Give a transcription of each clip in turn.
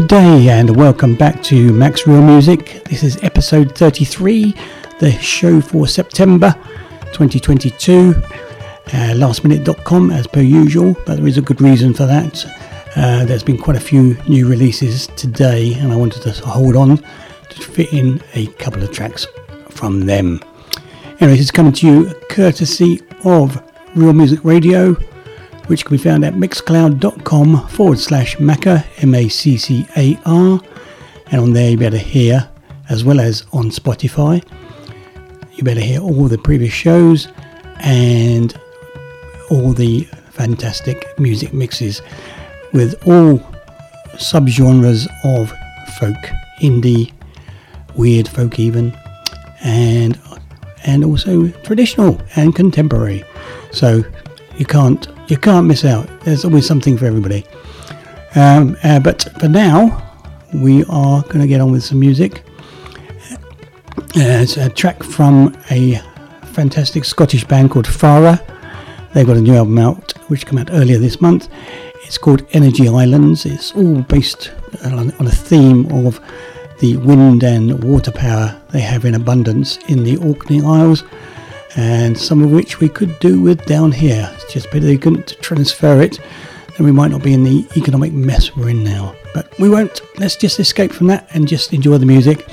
good day and welcome back to Mac's Real Music. This is episode 33, the show for September 2022. Uh, lastminute.com as per usual, but there is a good reason for that. Uh, there's been quite a few new releases today, and I wanted to hold on to fit in a couple of tracks from them. Anyway, this is coming to you courtesy of Real Music Radio which can be found at mixcloud.com forward slash Maccar, M A C C A R. And on there, you better hear, as well as on Spotify, you better hear all the previous shows and all the fantastic music mixes with all subgenres of folk, indie, weird folk, even, and and also traditional and contemporary. So you can't you can't miss out. There's always something for everybody. Um, uh, but for now, we are going to get on with some music. Uh, it's a track from a fantastic Scottish band called Fara. They've got a new album out, which came out earlier this month. It's called Energy Islands. It's all based on, on a theme of the wind and water power they have in abundance in the Orkney Isles and some of which we could do with down here. It's just pity they couldn't transfer it, then we might not be in the economic mess we're in now. But we won't. Let's just escape from that and just enjoy the music.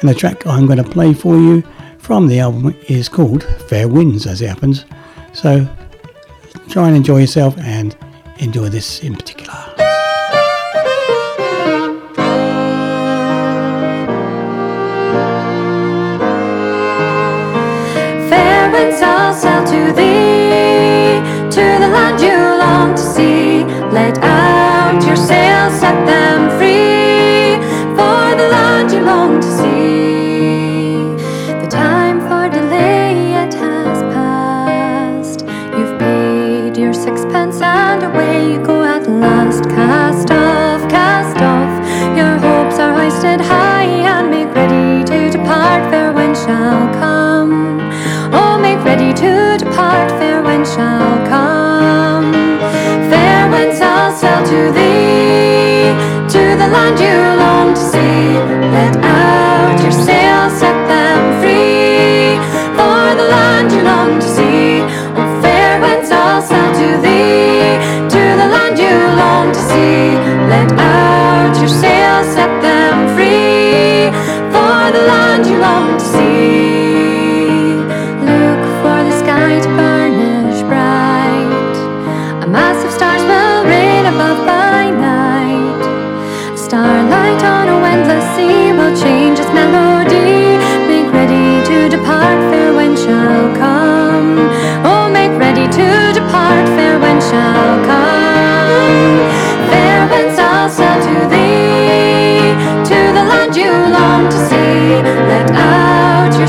And the track I'm going to play for you from the album is called Fair Winds, as it happens. So try and enjoy yourself and enjoy this in particular. I'll sail to thee, to the land you long to see. Let out your sails, set them free, for the land you long to see. The time for delay it has passed. You've paid your sixpence and away you go at last. Cast off, cast off. Your hopes are hoisted high and make ready to depart. Fair wind shall come part, fair wind shall come. Fair winds I'll sail to thee, to the land you long to see. Let come. Fair to thee, to the land you long to see. Let out your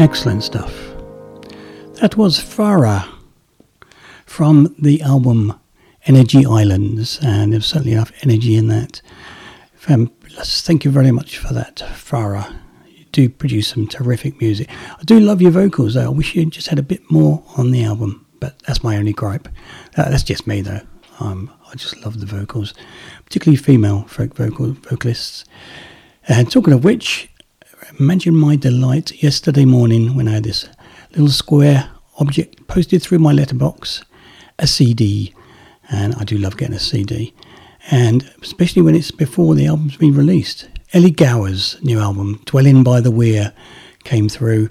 Excellent stuff. That was Fara from the album Energy Islands, and there's certainly enough energy in that. Thank you very much for that, Fara. You do produce some terrific music. I do love your vocals, though. I wish you just had a bit more on the album, but that's my only gripe. Uh, that's just me, though. Um, I just love the vocals, particularly female folk vocal vocalists. And talking of which, imagine my delight yesterday morning when I had this little square object posted through my letterbox, a CD, and I do love getting a CD, and especially when it's before the album's been released. Ellie Gowers' new album, Dwelling by the Weir, came through,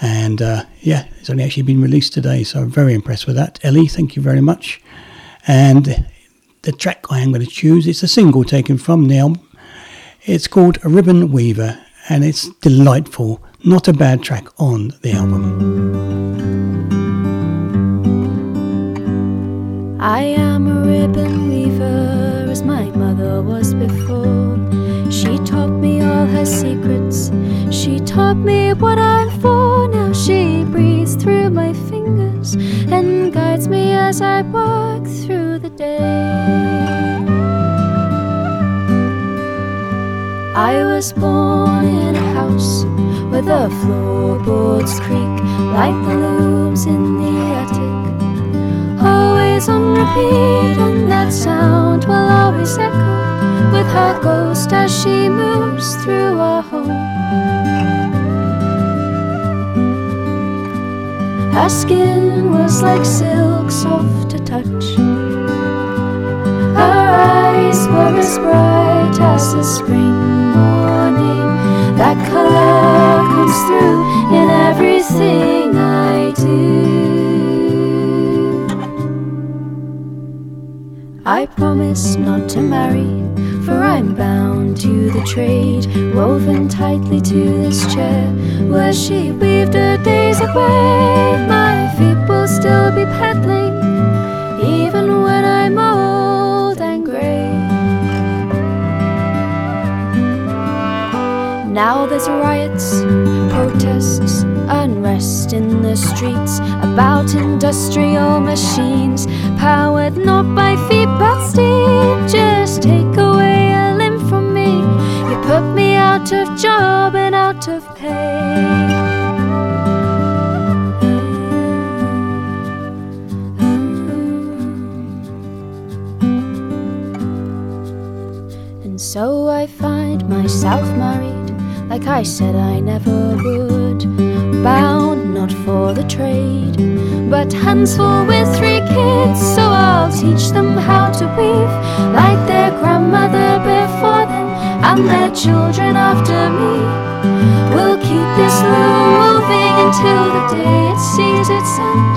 and uh, yeah, it's only actually been released today, so I'm very impressed with that. Ellie, thank you very much. And the track I am going to choose, it's a single taken from the album. It's called Ribbon Weaver, and it's delightful. Not a bad track on the album. I am a ribbon weaver as my mother was before. She taught me all her secrets. She taught me what I'm for. Now she breathes through my fingers and guides me as I walk through the day. I was born in a house where the floorboards creak like the looms in the attic. Always on repeat, and that sound will always echo with her ghost as she moves through our home. Her skin was like silk, soft to touch. Her eyes were as bright as the spring that color comes through in everything I do. I promise not to marry, for I'm bound to the trade, woven tightly to this chair where she weaved her days away. My feet will still be peddling, Now there's riots, protests, unrest in the streets about industrial machines powered not by feet but steam. Just take away a limb from me, you put me out of job and out of pay. And so I find myself married like I said I never would. Bound not for the trade, but hands full with three kids. So I'll teach them how to weave like their grandmother before them and their children after me. We'll keep this loom moving until the day it sees its end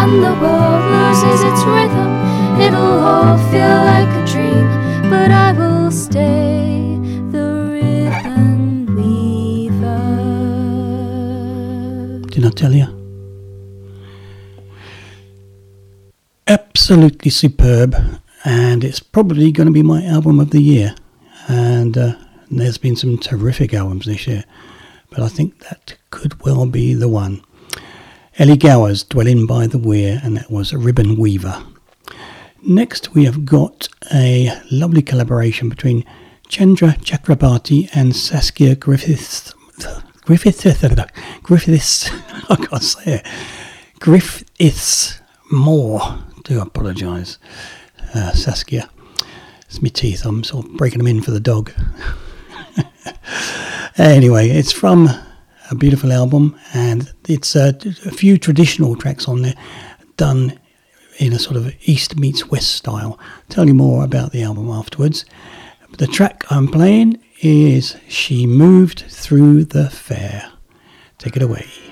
and the world loses its rhythm. It'll all feel like a dream, but I will stay. Tell you? Absolutely superb, and it's probably going to be my album of the year. And uh, there's been some terrific albums this year, but I think that could well be the one. Ellie Gowers' Dwelling by the Weir, and that was a Ribbon Weaver. Next, we have got a lovely collaboration between Chandra Chakrabarti and Saskia Griffiths. Griffiths, Griffiths, I can't say it. Griffiths Moore. Do apologise, uh, Saskia. It's my teeth. I'm sort of breaking them in for the dog. anyway, it's from a beautiful album, and it's uh, a few traditional tracks on there, done in a sort of East meets West style. I'll tell you more about the album afterwards. The track I'm playing is She Moved Through the Fair. Take it away.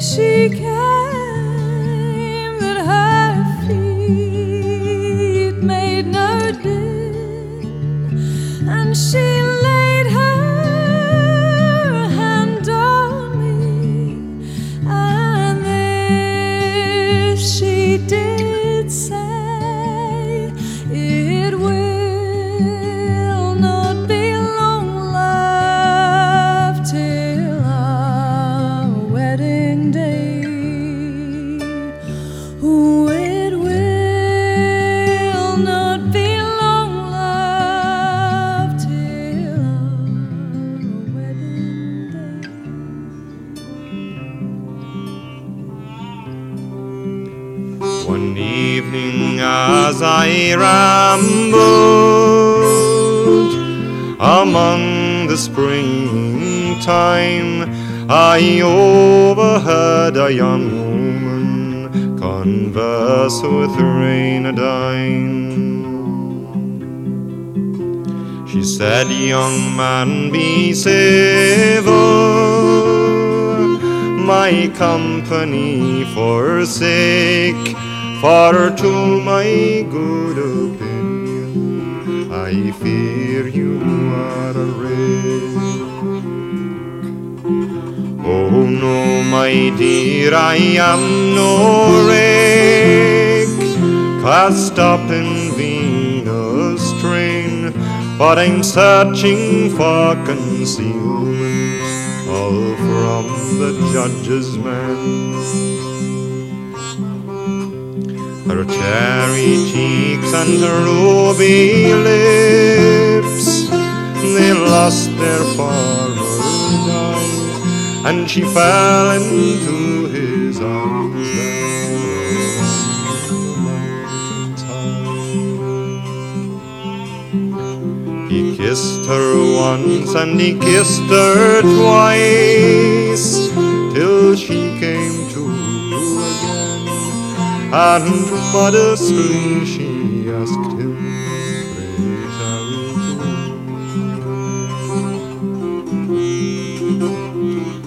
she came, that her feet made no din, and she. Young woman converse with Reynardine. She said, Young man be civil, my company forsake, for to my good opinion I fear you are a rake. Oh no, my dear, I am no rake, cast up in Venus' train but I'm searching for concealment all from the judge's man. Her cherry cheeks and her ruby lips. They lost their farmer died, and she fell into his arms He kissed her once and he kissed her twice, till she came and modestly she asked him. "Pray tell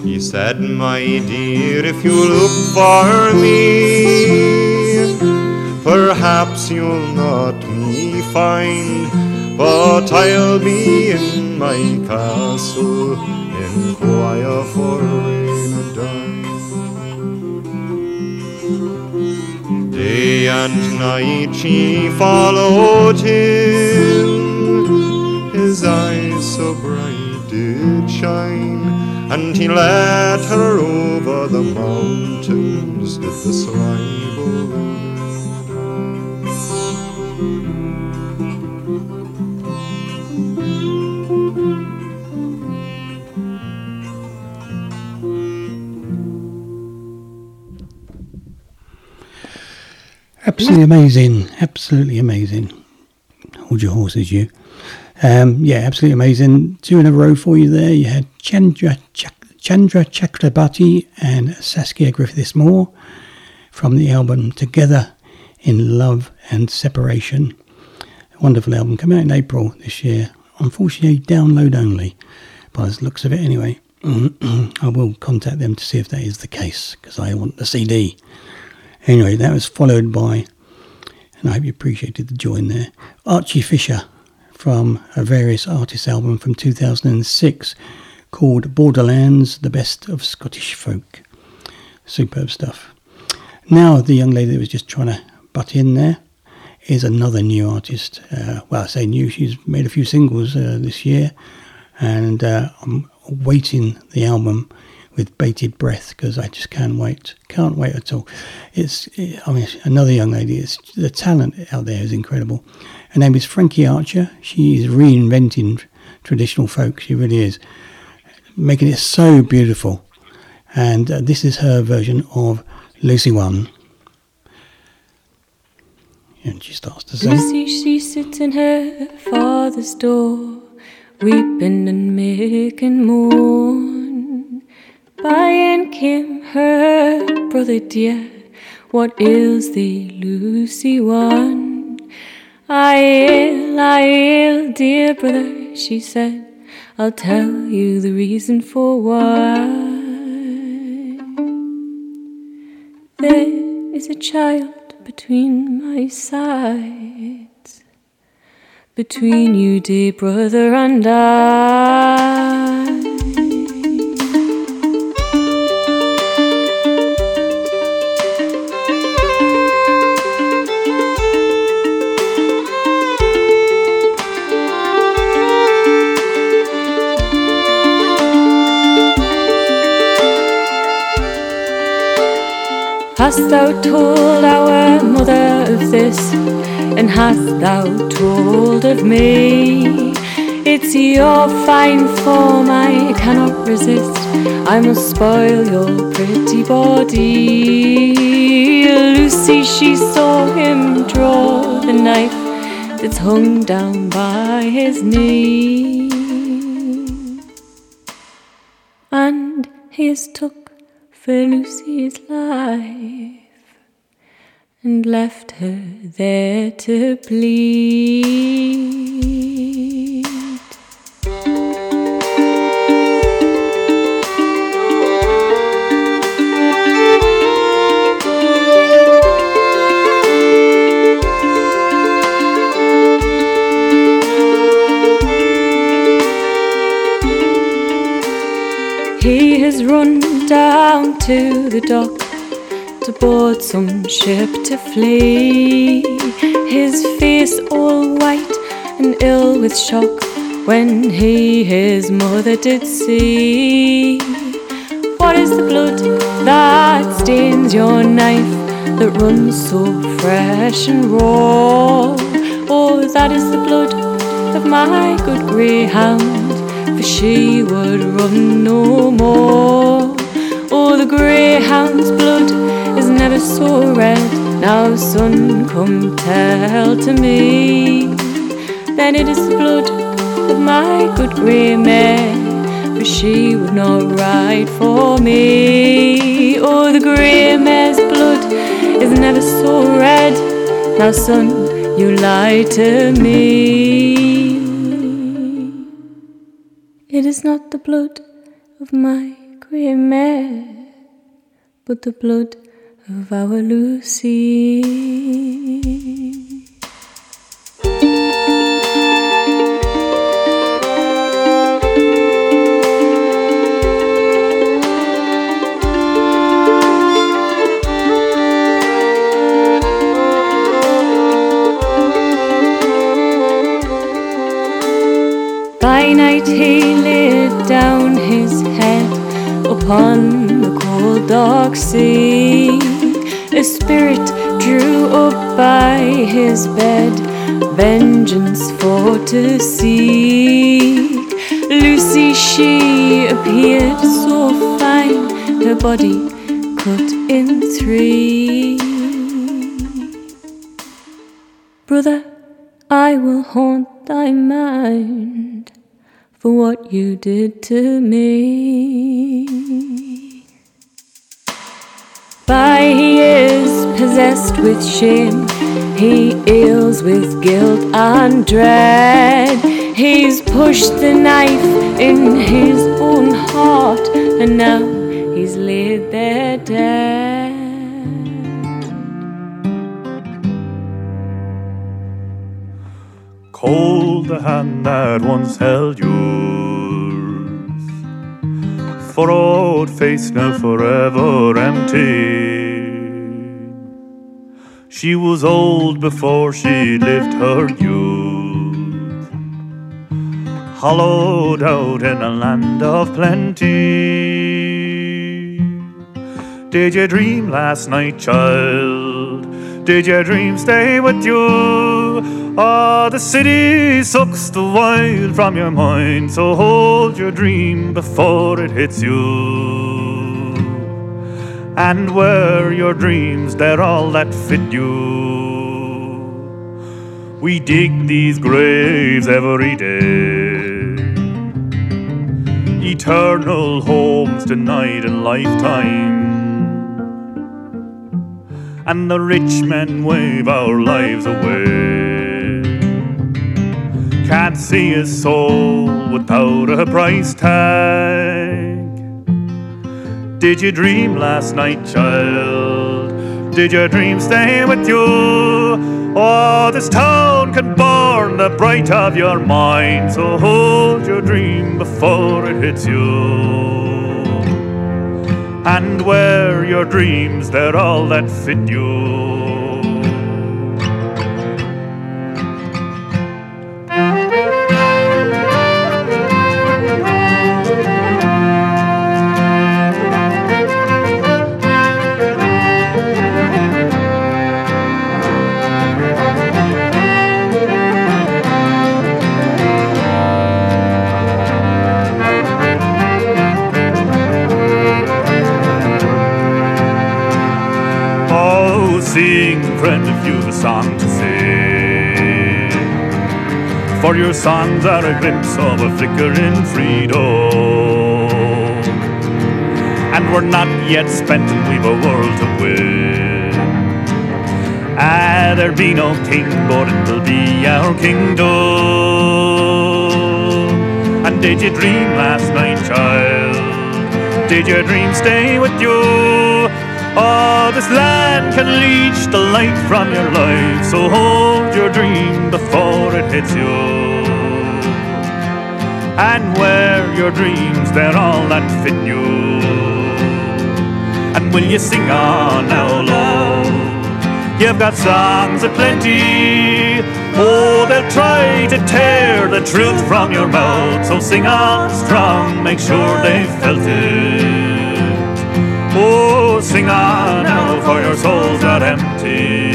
He said, My dear, if you look for me, perhaps you'll not me find, but I'll be in my castle in quiet for Day and night she followed him, his eyes so bright did shine, and he led her over the mountains, did the Sligo. Absolutely amazing. Absolutely amazing. Hold your horses, you. Um, yeah, absolutely amazing. Two in a row for you there. You had Chandra, Chak- Chandra Chakrabarti and Saskia Griffiths Moore from the album Together in Love and Separation. A wonderful album. Came out in April this year. Unfortunately, download only, by the looks of it anyway. I will contact them to see if that is the case because I want the CD. Anyway, that was followed by, and I hope you appreciated the join there, Archie Fisher from a various artists album from 2006 called Borderlands, the best of Scottish folk. Superb stuff. Now, the young lady that was just trying to butt in there is another new artist. Uh, well, I say new, she's made a few singles uh, this year, and uh, I'm waiting the album with bated breath because I just can't wait. Can't wait at all. It's, I mean, another young lady. It's the talent out there is incredible. Her name is Frankie Archer. She is reinventing traditional folk. She really is, making it so beautiful. And uh, this is her version of Lucy Wan. And she starts to sing. Lucy, she sits in her father's door, weeping and making moan. Buying Kim, her brother dear, what ails thee, Lucy one? I ill, I ill, dear brother, she said. I'll tell you the reason for why. There is a child between my sides, between you, dear brother, and I. Hast thou told our mother of this? And hast thou told of me? It's your fine form I cannot resist. I must spoil your pretty body. Lucy, she saw him draw the knife that's hung down by his knee. And he has took for Lucy's life and left her there to bleed. He has run down to the dock to board some ship to flee. His face all white and ill with shock when he his mother did see. What is the blood that stains your knife? that runs so fresh and raw. Oh, that is the blood of my good greyhound, for she would run no more. The greyhound's blood is never so red. Now, son, come tell to me. Then it is the blood of my good grey mare, for she would not ride for me. Oh, the grey mare's blood is never so red. Now, son, you lie to me. It is not the blood of my grey mare, but the blood of our Lucy. By night he upon the cold dark sea. A spirit drew up by his bed, vengeance for to seek. Lucy, she appeared so fine, her body cut in three. Brother, I will haunt thy mind for what you did to me. By he is possessed with shame, he ails with guilt and dread. He's pushed the knife in his own heart, and now he's laid there dead. Cold the hand that once held yours, For old face now forever empty. She was old before she lived her youth, hollowed out in a land of plenty. Did you dream last night, child? Did your dream stay with you? Ah, the city sucks the wild from your mind, so hold your dream before it hits you. And wear your dreams, they're all that fit you. We dig these graves every day. Eternal homes denied in lifetime and the rich men wave our lives away. Can't see a soul without a price tag. Did you dream last night, child? Did your dream stay with you? Oh, this town can burn the bright of your mind, so hold your dream before it hits you and wear your dreams, they're all that fit you. Friend, if you've a song to sing. For your songs are a glimpse of a flickering freedom. And we're not yet spent, and we've a world to win. Ah, there'll be no king, but it'll be our kingdom. And did you dream last night, child? Did your dream stay with you? Oh, this land can leech the light from your life, so hold your dream before it hits you. And wear your dreams, they're all that fit you. And will you sing on now, Lord? You've got songs aplenty. Oh, they'll try to tear the truth from your mouth. So sing on strong, make sure they felt it. Oh, sing on now, for your soul's not empty.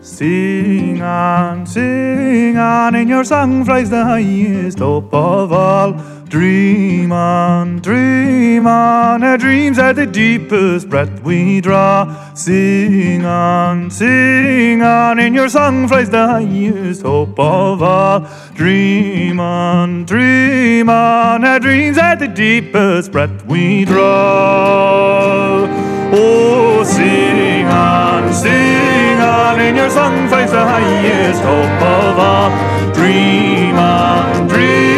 Sing on, sing on, and your song flies the highest hope of all. Dream on, dream on, our dreams are the deepest breath we draw. Sing on, sing on, in your song flies the highest hope of all. Dream on, dream on, our dreams are the deepest breath we draw. Oh, sing on, sing on, in your song flies the highest hope of all. Dream on, dream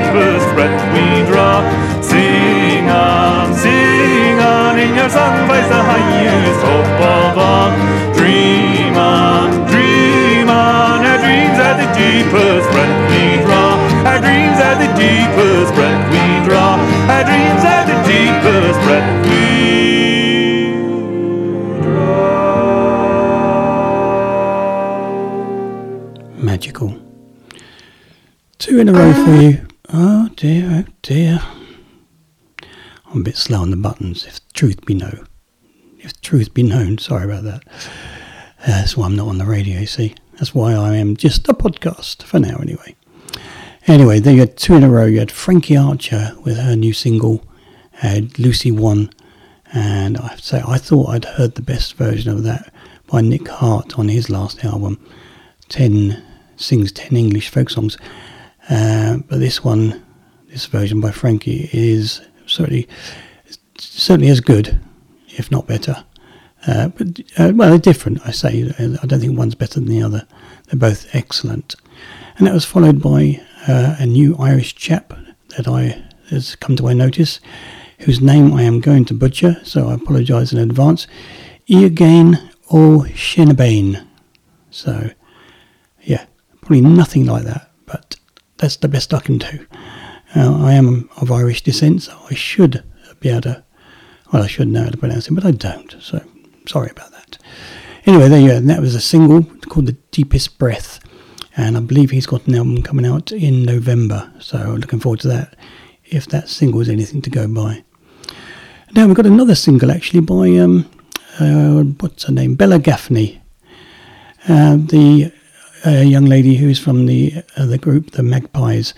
deepest breath we draw. Sing on, sing on, and your song flies the highest hope of all. Dream on, dream on, our dreams are the deepest breath we draw. Our dreams are the deepest breath we draw. Our dreams are the deepest breath we draw. Magical. Two in a row for you. Oh dear, oh dear. I'm a bit slow on the buttons, if truth be known. If truth be known, sorry about that. That's why I'm not on the radio, see. That's why I am just a podcast, for now anyway. Anyway, then you had two in a row. You had Frankie Archer with her new single, had Lucy Wan, and I have to say, I thought I'd heard the best version of that by Nick Hart on his last album. 10 sings 10 English folk songs. Uh, but this one, this version by Frankie, is certainly certainly as good, if not better. Uh, but uh, well, they're different. I say I don't think one's better than the other. They're both excellent, and that was followed by uh, a new Irish chap that I has come to my notice, whose name I am going to butcher, so I apologise in advance. Iagain O'Shenabane. So, yeah, probably nothing like that, that's the best I can do. Uh, I am of Irish descent, so I should be able to, well, I should know how to pronounce it, but I don't, so sorry about that. Anyway, there you go, and that was a single called The Deepest Breath, and I believe he's got an album coming out in November, so looking forward to that, if that single is anything to go by. Now we've got another single actually by, um, uh, what's her name, Bella Gaffney, uh, the uh, young lady who's from the uh, the group, the Magpies,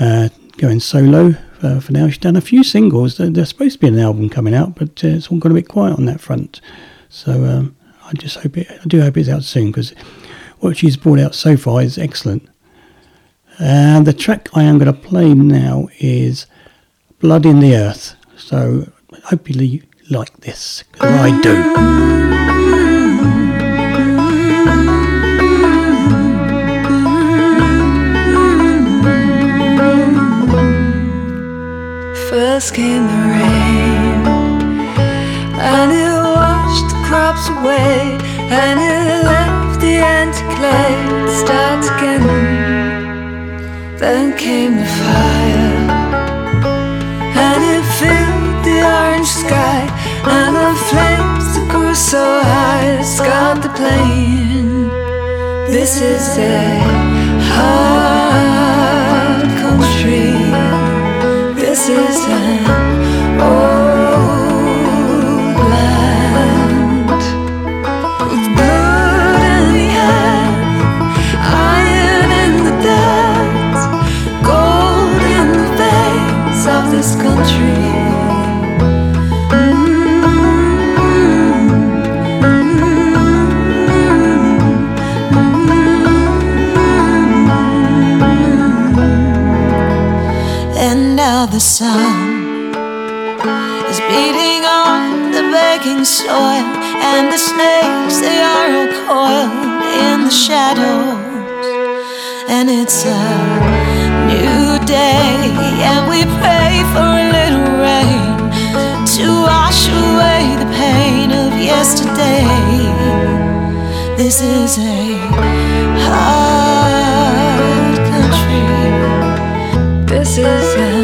uh, going solo uh, for now. She's done a few singles. There- There's supposed to be an album coming out, but uh, it's all gone a bit quiet on that front. So um, I just hope it. I do hope it's out soon because what she's brought out so far is excellent. And the track I am going to play now is "Blood in the Earth." So hopefully you like this I do. First came the rain, and it washed the crops away, and it left the empty clay to start again. Then came the fire, and it filled the orange sky, and the flames that grew so high it scarred the plain. This is a hard country. Is sun is beating on the baking soil, and the snakes they are all coiled in the shadows. And it's a new day, and we pray for a little rain to wash away the pain of yesterday. This is a hard country. This is an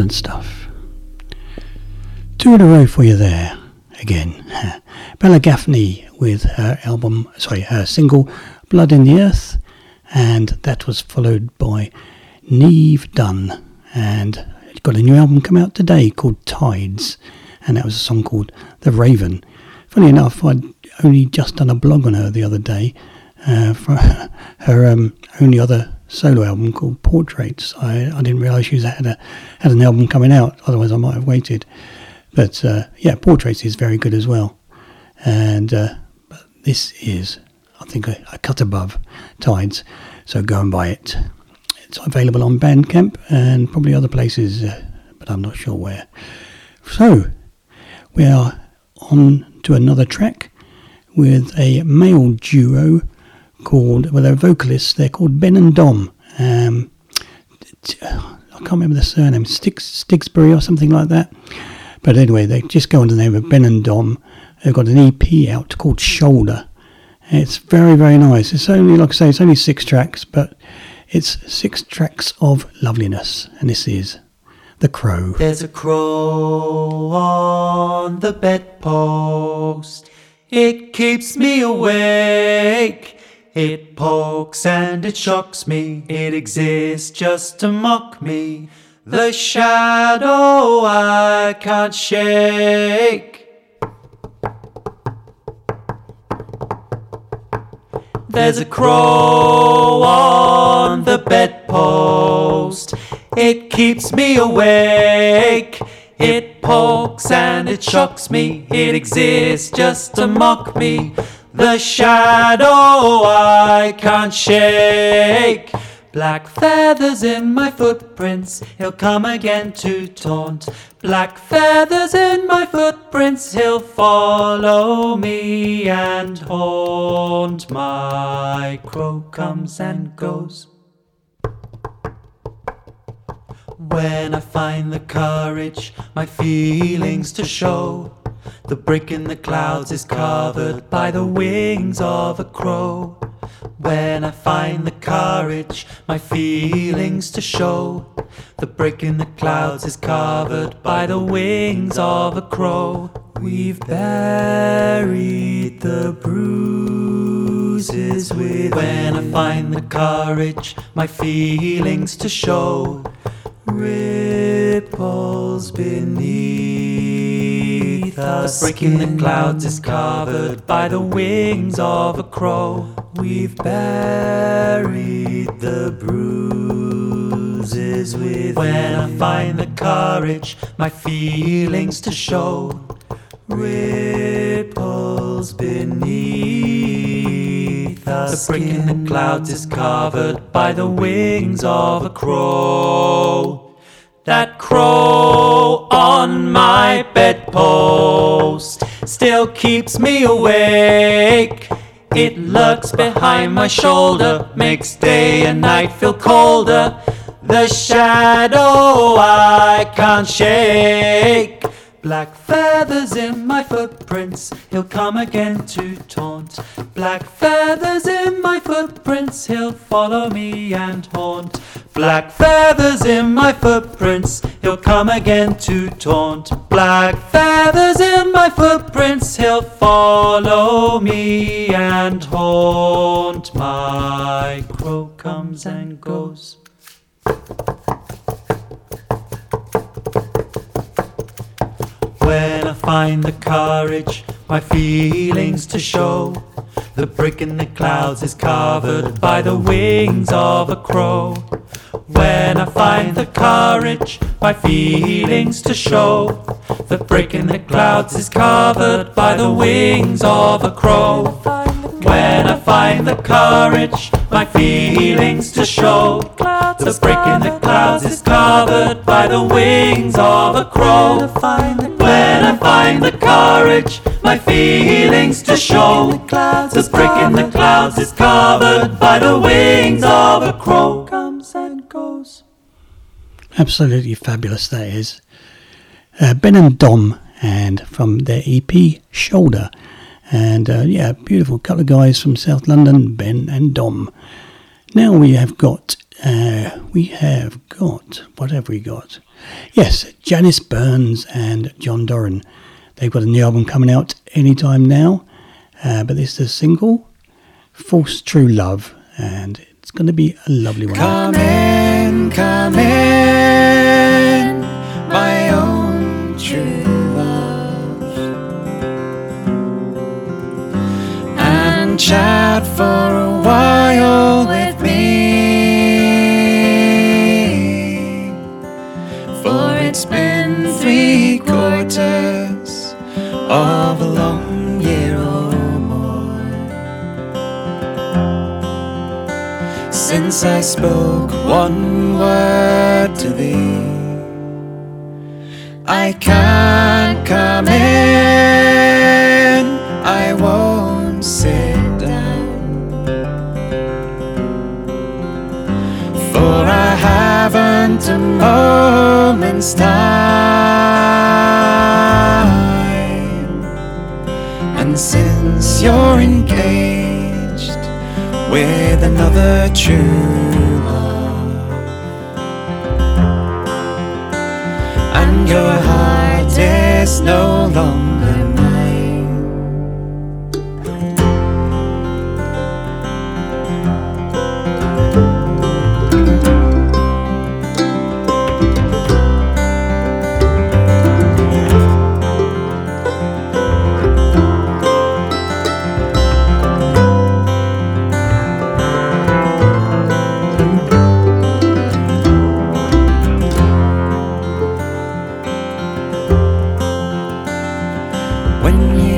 excellent stuff. Two in a row for you there again. Bella Gaffney with her album, sorry, her single Blood in the Earth, and that was followed by Neve Dunn, and got a new album come out today called Tides, and that was a song called The Raven. Funny enough, I'd only just done a blog on her the other day uh, for her um, only other solo album called Portraits. I, I didn't realise she had, a, had an album coming out, otherwise I might have waited. But uh, yeah, Portraits is very good as well. And uh, this is, I think, a, a, cut above Tides. So go and buy it. It's available on Bandcamp and probably other places, uh, but I'm not sure where. So we are on to another track with a male duo called, well, they're vocalists. They're called Ben and Dom. Um, I can't remember the surname, Stigsbury or something like that. But anyway, they just go under the name of Ben and Dom. They've got an EP out called Shoulder. It's very, very nice. It's only, like I say, it's only six tracks, but it's six tracks of loveliness. And this is The Crow. There's a crow on the bedpost. It keeps me awake. It pokes and it shocks me. It exists just to mock me. The shadow I can't shake. There's a crow on the bedpost. It keeps me awake. It pokes and it shocks me. It exists just to mock me. The shadow I can't shake. Black feathers in my footprints, he'll come again to taunt. Black feathers in my footprints, he'll follow me and haunt. My crow comes and goes. When I find the courage, my feelings to show. The brick in the clouds is covered by the wings of a crow. When I find the courage, my feelings to show. The brick in the clouds is covered by the wings of a crow. We've buried the bruises with. When I find the courage, my feelings to show. Ripples beneath us. The brick the clouds is covered by the wings of a crow. We've buried the bruises with. When I find the courage, my feelings to show. Ripples beneath us. The breaking the clouds is covered by the wings of a crow. That crow on my bedpost still keeps me awake. It lurks behind my shoulder, makes day and night feel colder. The shadow I can't shake. Black feathers in my footprints, he'll come again to taunt. Black feathers in my footprints, he'll follow me and haunt. Black feathers in my footprints, he'll come again to taunt. Black feathers in my footprints, he'll follow me and haunt. My crow comes and goes. When I find the courage, my feelings to show, the brick in the clouds is covered by the wings of a crow. When I find the courage, my feelings to show, the brick in the clouds is covered by the wings of a crow. When I find the courage, my feelings to show, the brick in the clouds is covered by the wings of a crow. When I find the courage, my feelings to show, the brick in the clouds is covered by the wings of a crow. Comes and goes. Absolutely fabulous, that is. Uh, ben and Dom, and from their EP Shoulder. And uh, yeah, beautiful couple of guys from South London, Ben and Dom. Now we have got, uh, we have got, what have we got? Yes, Janice Burns and John Doran. They've got a new album coming out anytime now, uh, but this is a single, False True Love, and it's going to be a lovely one. Come in, come in. Out for a while with me. For it's been three quarters of a long year or more since I spoke one word to thee. I can't come in, moment's time. And since you're engaged with another true love, and your heart is no longer when you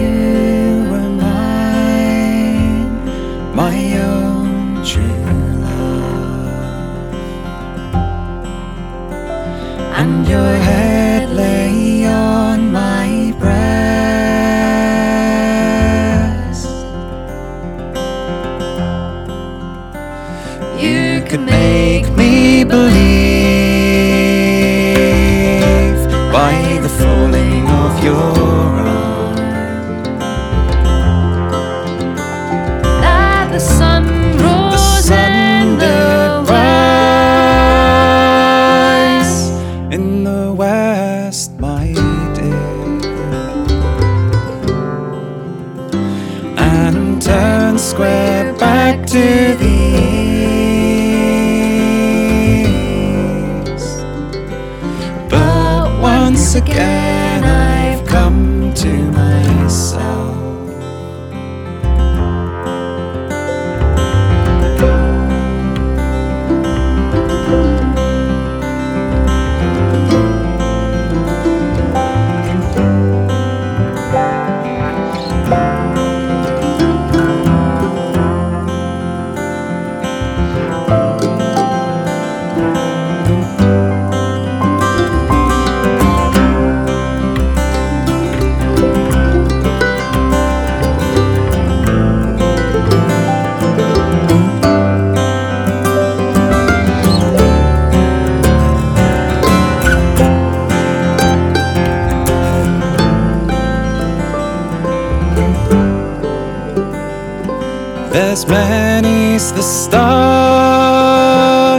There's many's the stars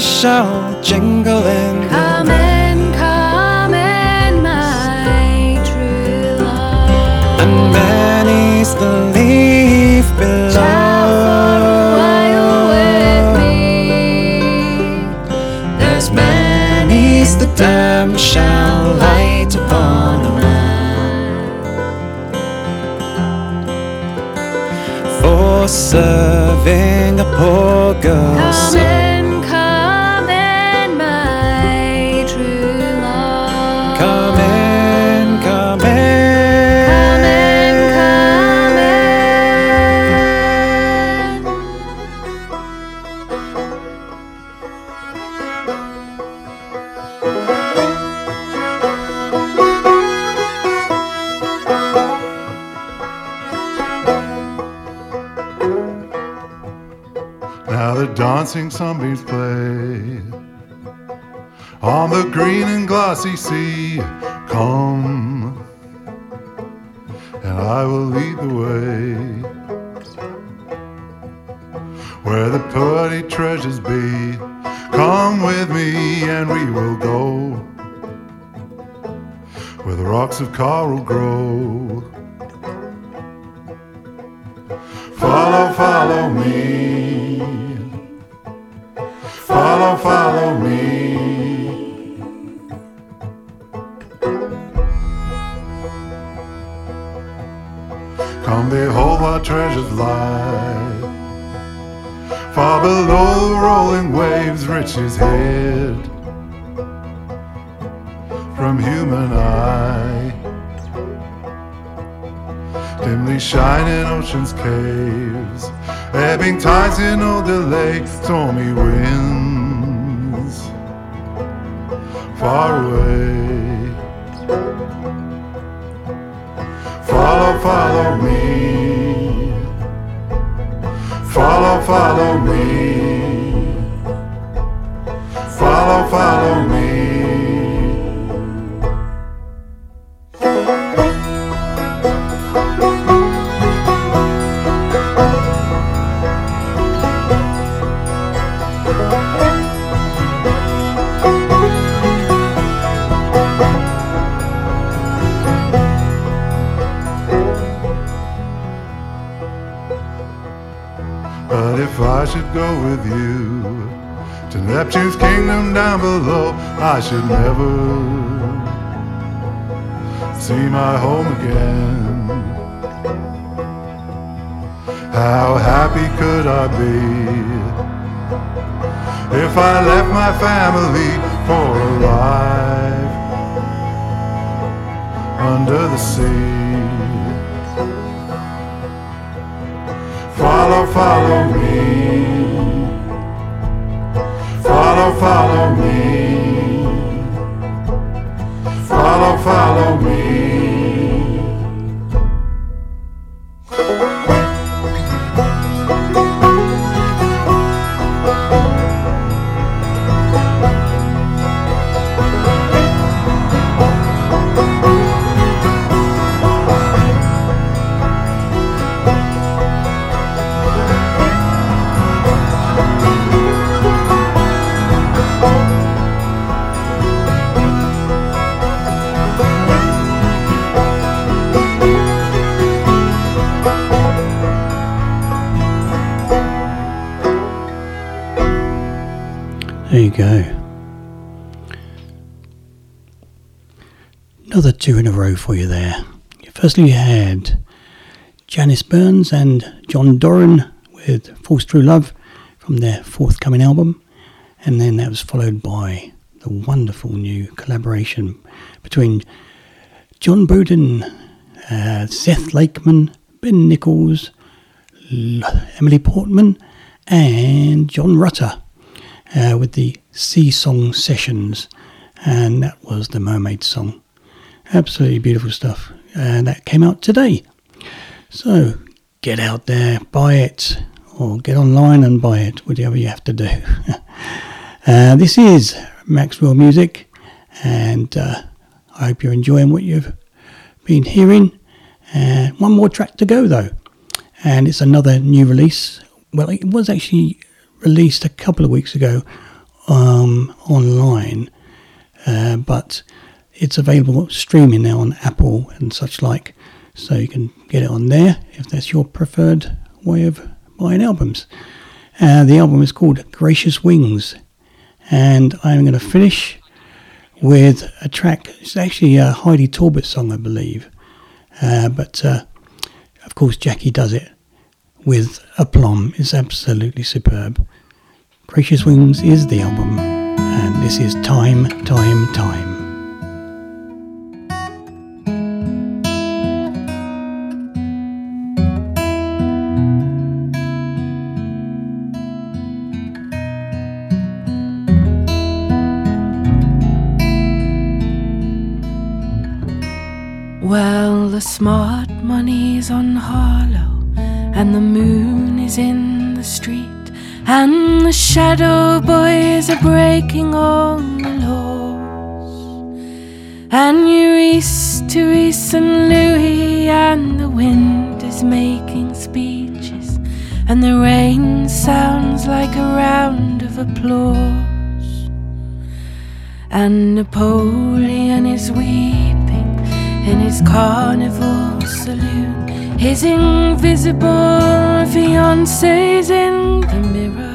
shall jingle in, girl dancing sunbeams play on the green and glossy sea. Come, and I will lead the way where the pearly treasures be. Come with me, and we will go where the rocks of coral grow. Below rolling waves, riches hid from human eye. Dimly shining ocean's caves, ebbing tides in all the lakes stormy winds far away. Follow, follow me. Follow, me. Follow, follow me. Go with you to Neptune's kingdom down below, I should never see my home again. How happy could I be if I left my family for a life under the sea? Follow, follow me. Follow, me. Row for you there. Firstly, you had Janice Burns and John Doran with False True Love from their forthcoming album, and then that was followed by the wonderful new collaboration between John Bowden, uh, Seth Lakeman, Ben Nichols, Emily Portman, and John Rutter uh, with the Sea Song Sessions, and that was the Mermaid song. Absolutely beautiful stuff, and that came out today. So get out there, buy it, or get online and buy it, whatever you have to do. uh, this is Maxwell Music, and uh, I hope you're enjoying what you've been hearing. Uh, one more track to go though, and it's another new release. Well, it was actually released a couple of weeks ago um, online, uh, but it's available streaming now on Apple and such like, so you can get it on there if that's your preferred way of buying albums. Uh, the album is called Gracious Wings, and I'm going to finish with a track. It's actually a Heidi Talbot song, I believe, uh, but uh, of course Jackie does it with aplomb. It's absolutely superb. Gracious Wings is the album, and this is Time, Time, Time. Smart money's on Harlow, and the moon is in the street, and the shadow boys are breaking all the laws. And Eurice, Therese, and Louis, and the wind is making speeches, and the rain sounds like a round of applause. And Napoleon is weeping in his carnival saloon. His invisible fiance's in the mirror.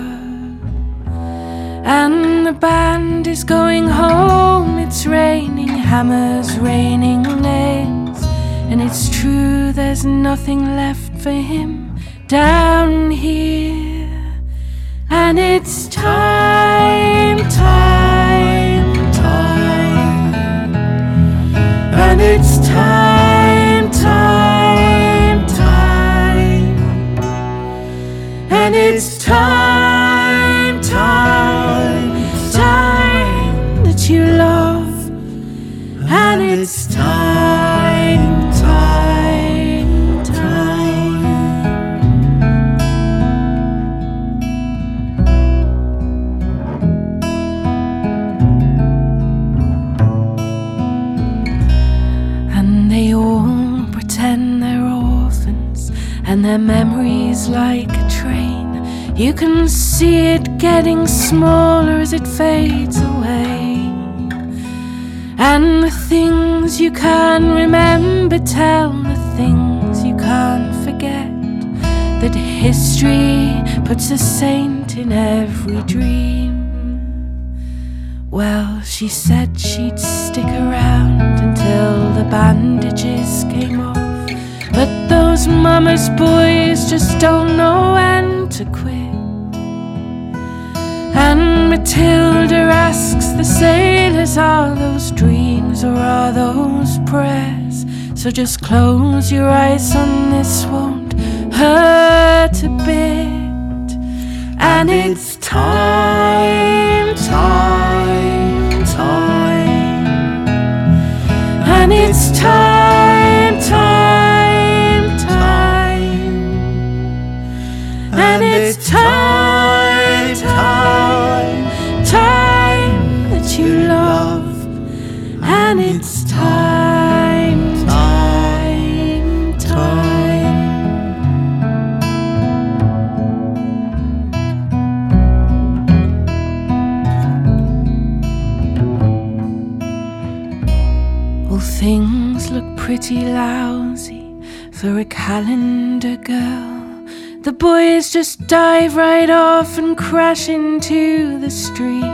And the band is going home. It's raining hammers, raining nails. And it's true, there's nothing left for him down here. And it's time, time, it's time, time, time. And they all pretend they're orphans, and their memories like a train. You can see it getting smaller as it fades. And the things you can remember tell the things you can't forget. That history puts a saint in every dream. Well, she said she'd stick around until the bandages came off. But those mama's boys just don't know when to quit. And Matilda asks the sailors, are those dreams or are those prayers? So just close your eyes on this won't hurt a bit. And it's time, time, time. And it's time, for a calendar girl. The boys just dive right off and crash into the street.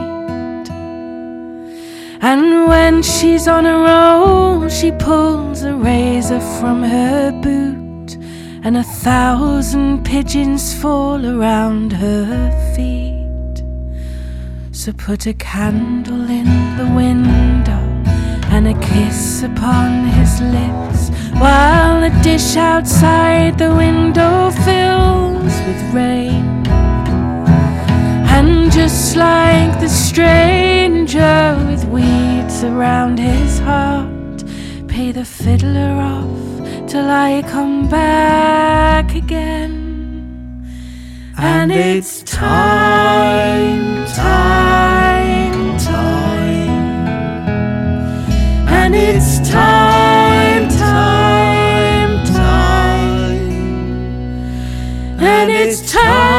And when she's on a roll, she pulls a razor from her boot, and a thousand pigeons fall around her feet. So put a candle in the window and a kiss upon his lips while the dish outside the window fills with rain. And just like the stranger with weeds around his heart, pay the fiddler off till I come back again. And it's time, time, And it's time, time, time. And it's time,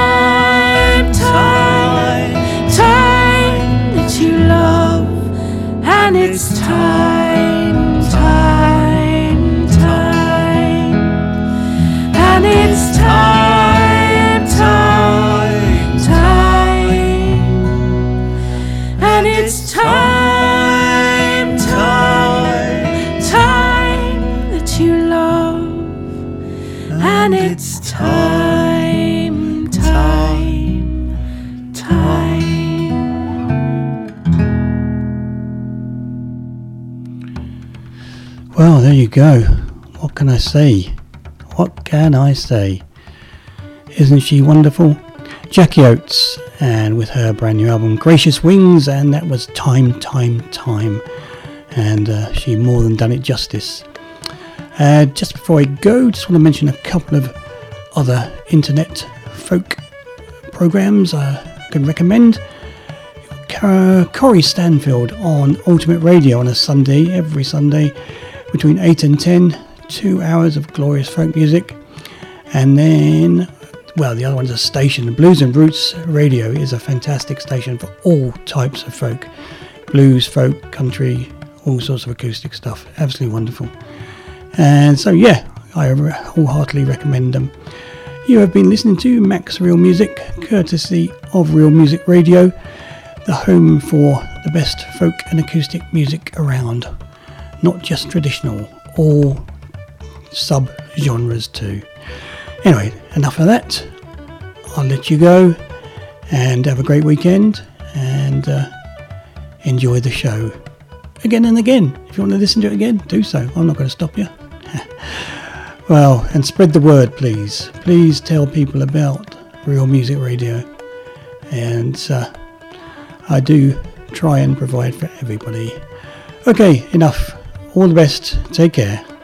go. What can I say? What can I say? Isn't she wonderful? Jackie Oates, and with her brand new album Gracious Wings, and that was Time, Time, Time. And uh, she more than done it justice. Uh, just before I go, just want to mention a couple of other internet folk programs I can recommend. Cara- Corey Stanfield on Ultimate Radio on a Sunday, every Sunday, between 8 and 10, two hours of glorious folk music. And then, well, the other one's a station. Blues and Roots Radio is a fantastic station for all types of folk blues, folk, country, all sorts of acoustic stuff. Absolutely wonderful. And so, yeah, I wholeheartedly recommend them. You have been listening to Max Real Music, courtesy of Real Music Radio, the home for the best folk and acoustic music around. Not just traditional, all sub genres too. Anyway, enough of that. I'll let you go and have a great weekend and uh, enjoy the show again and again. If you want to listen to it again, do so. I'm not going to stop you. well, and spread the word, please. Please tell people about Real Music Radio. And uh, I do try and provide for everybody. Okay, enough. All the best. Take care.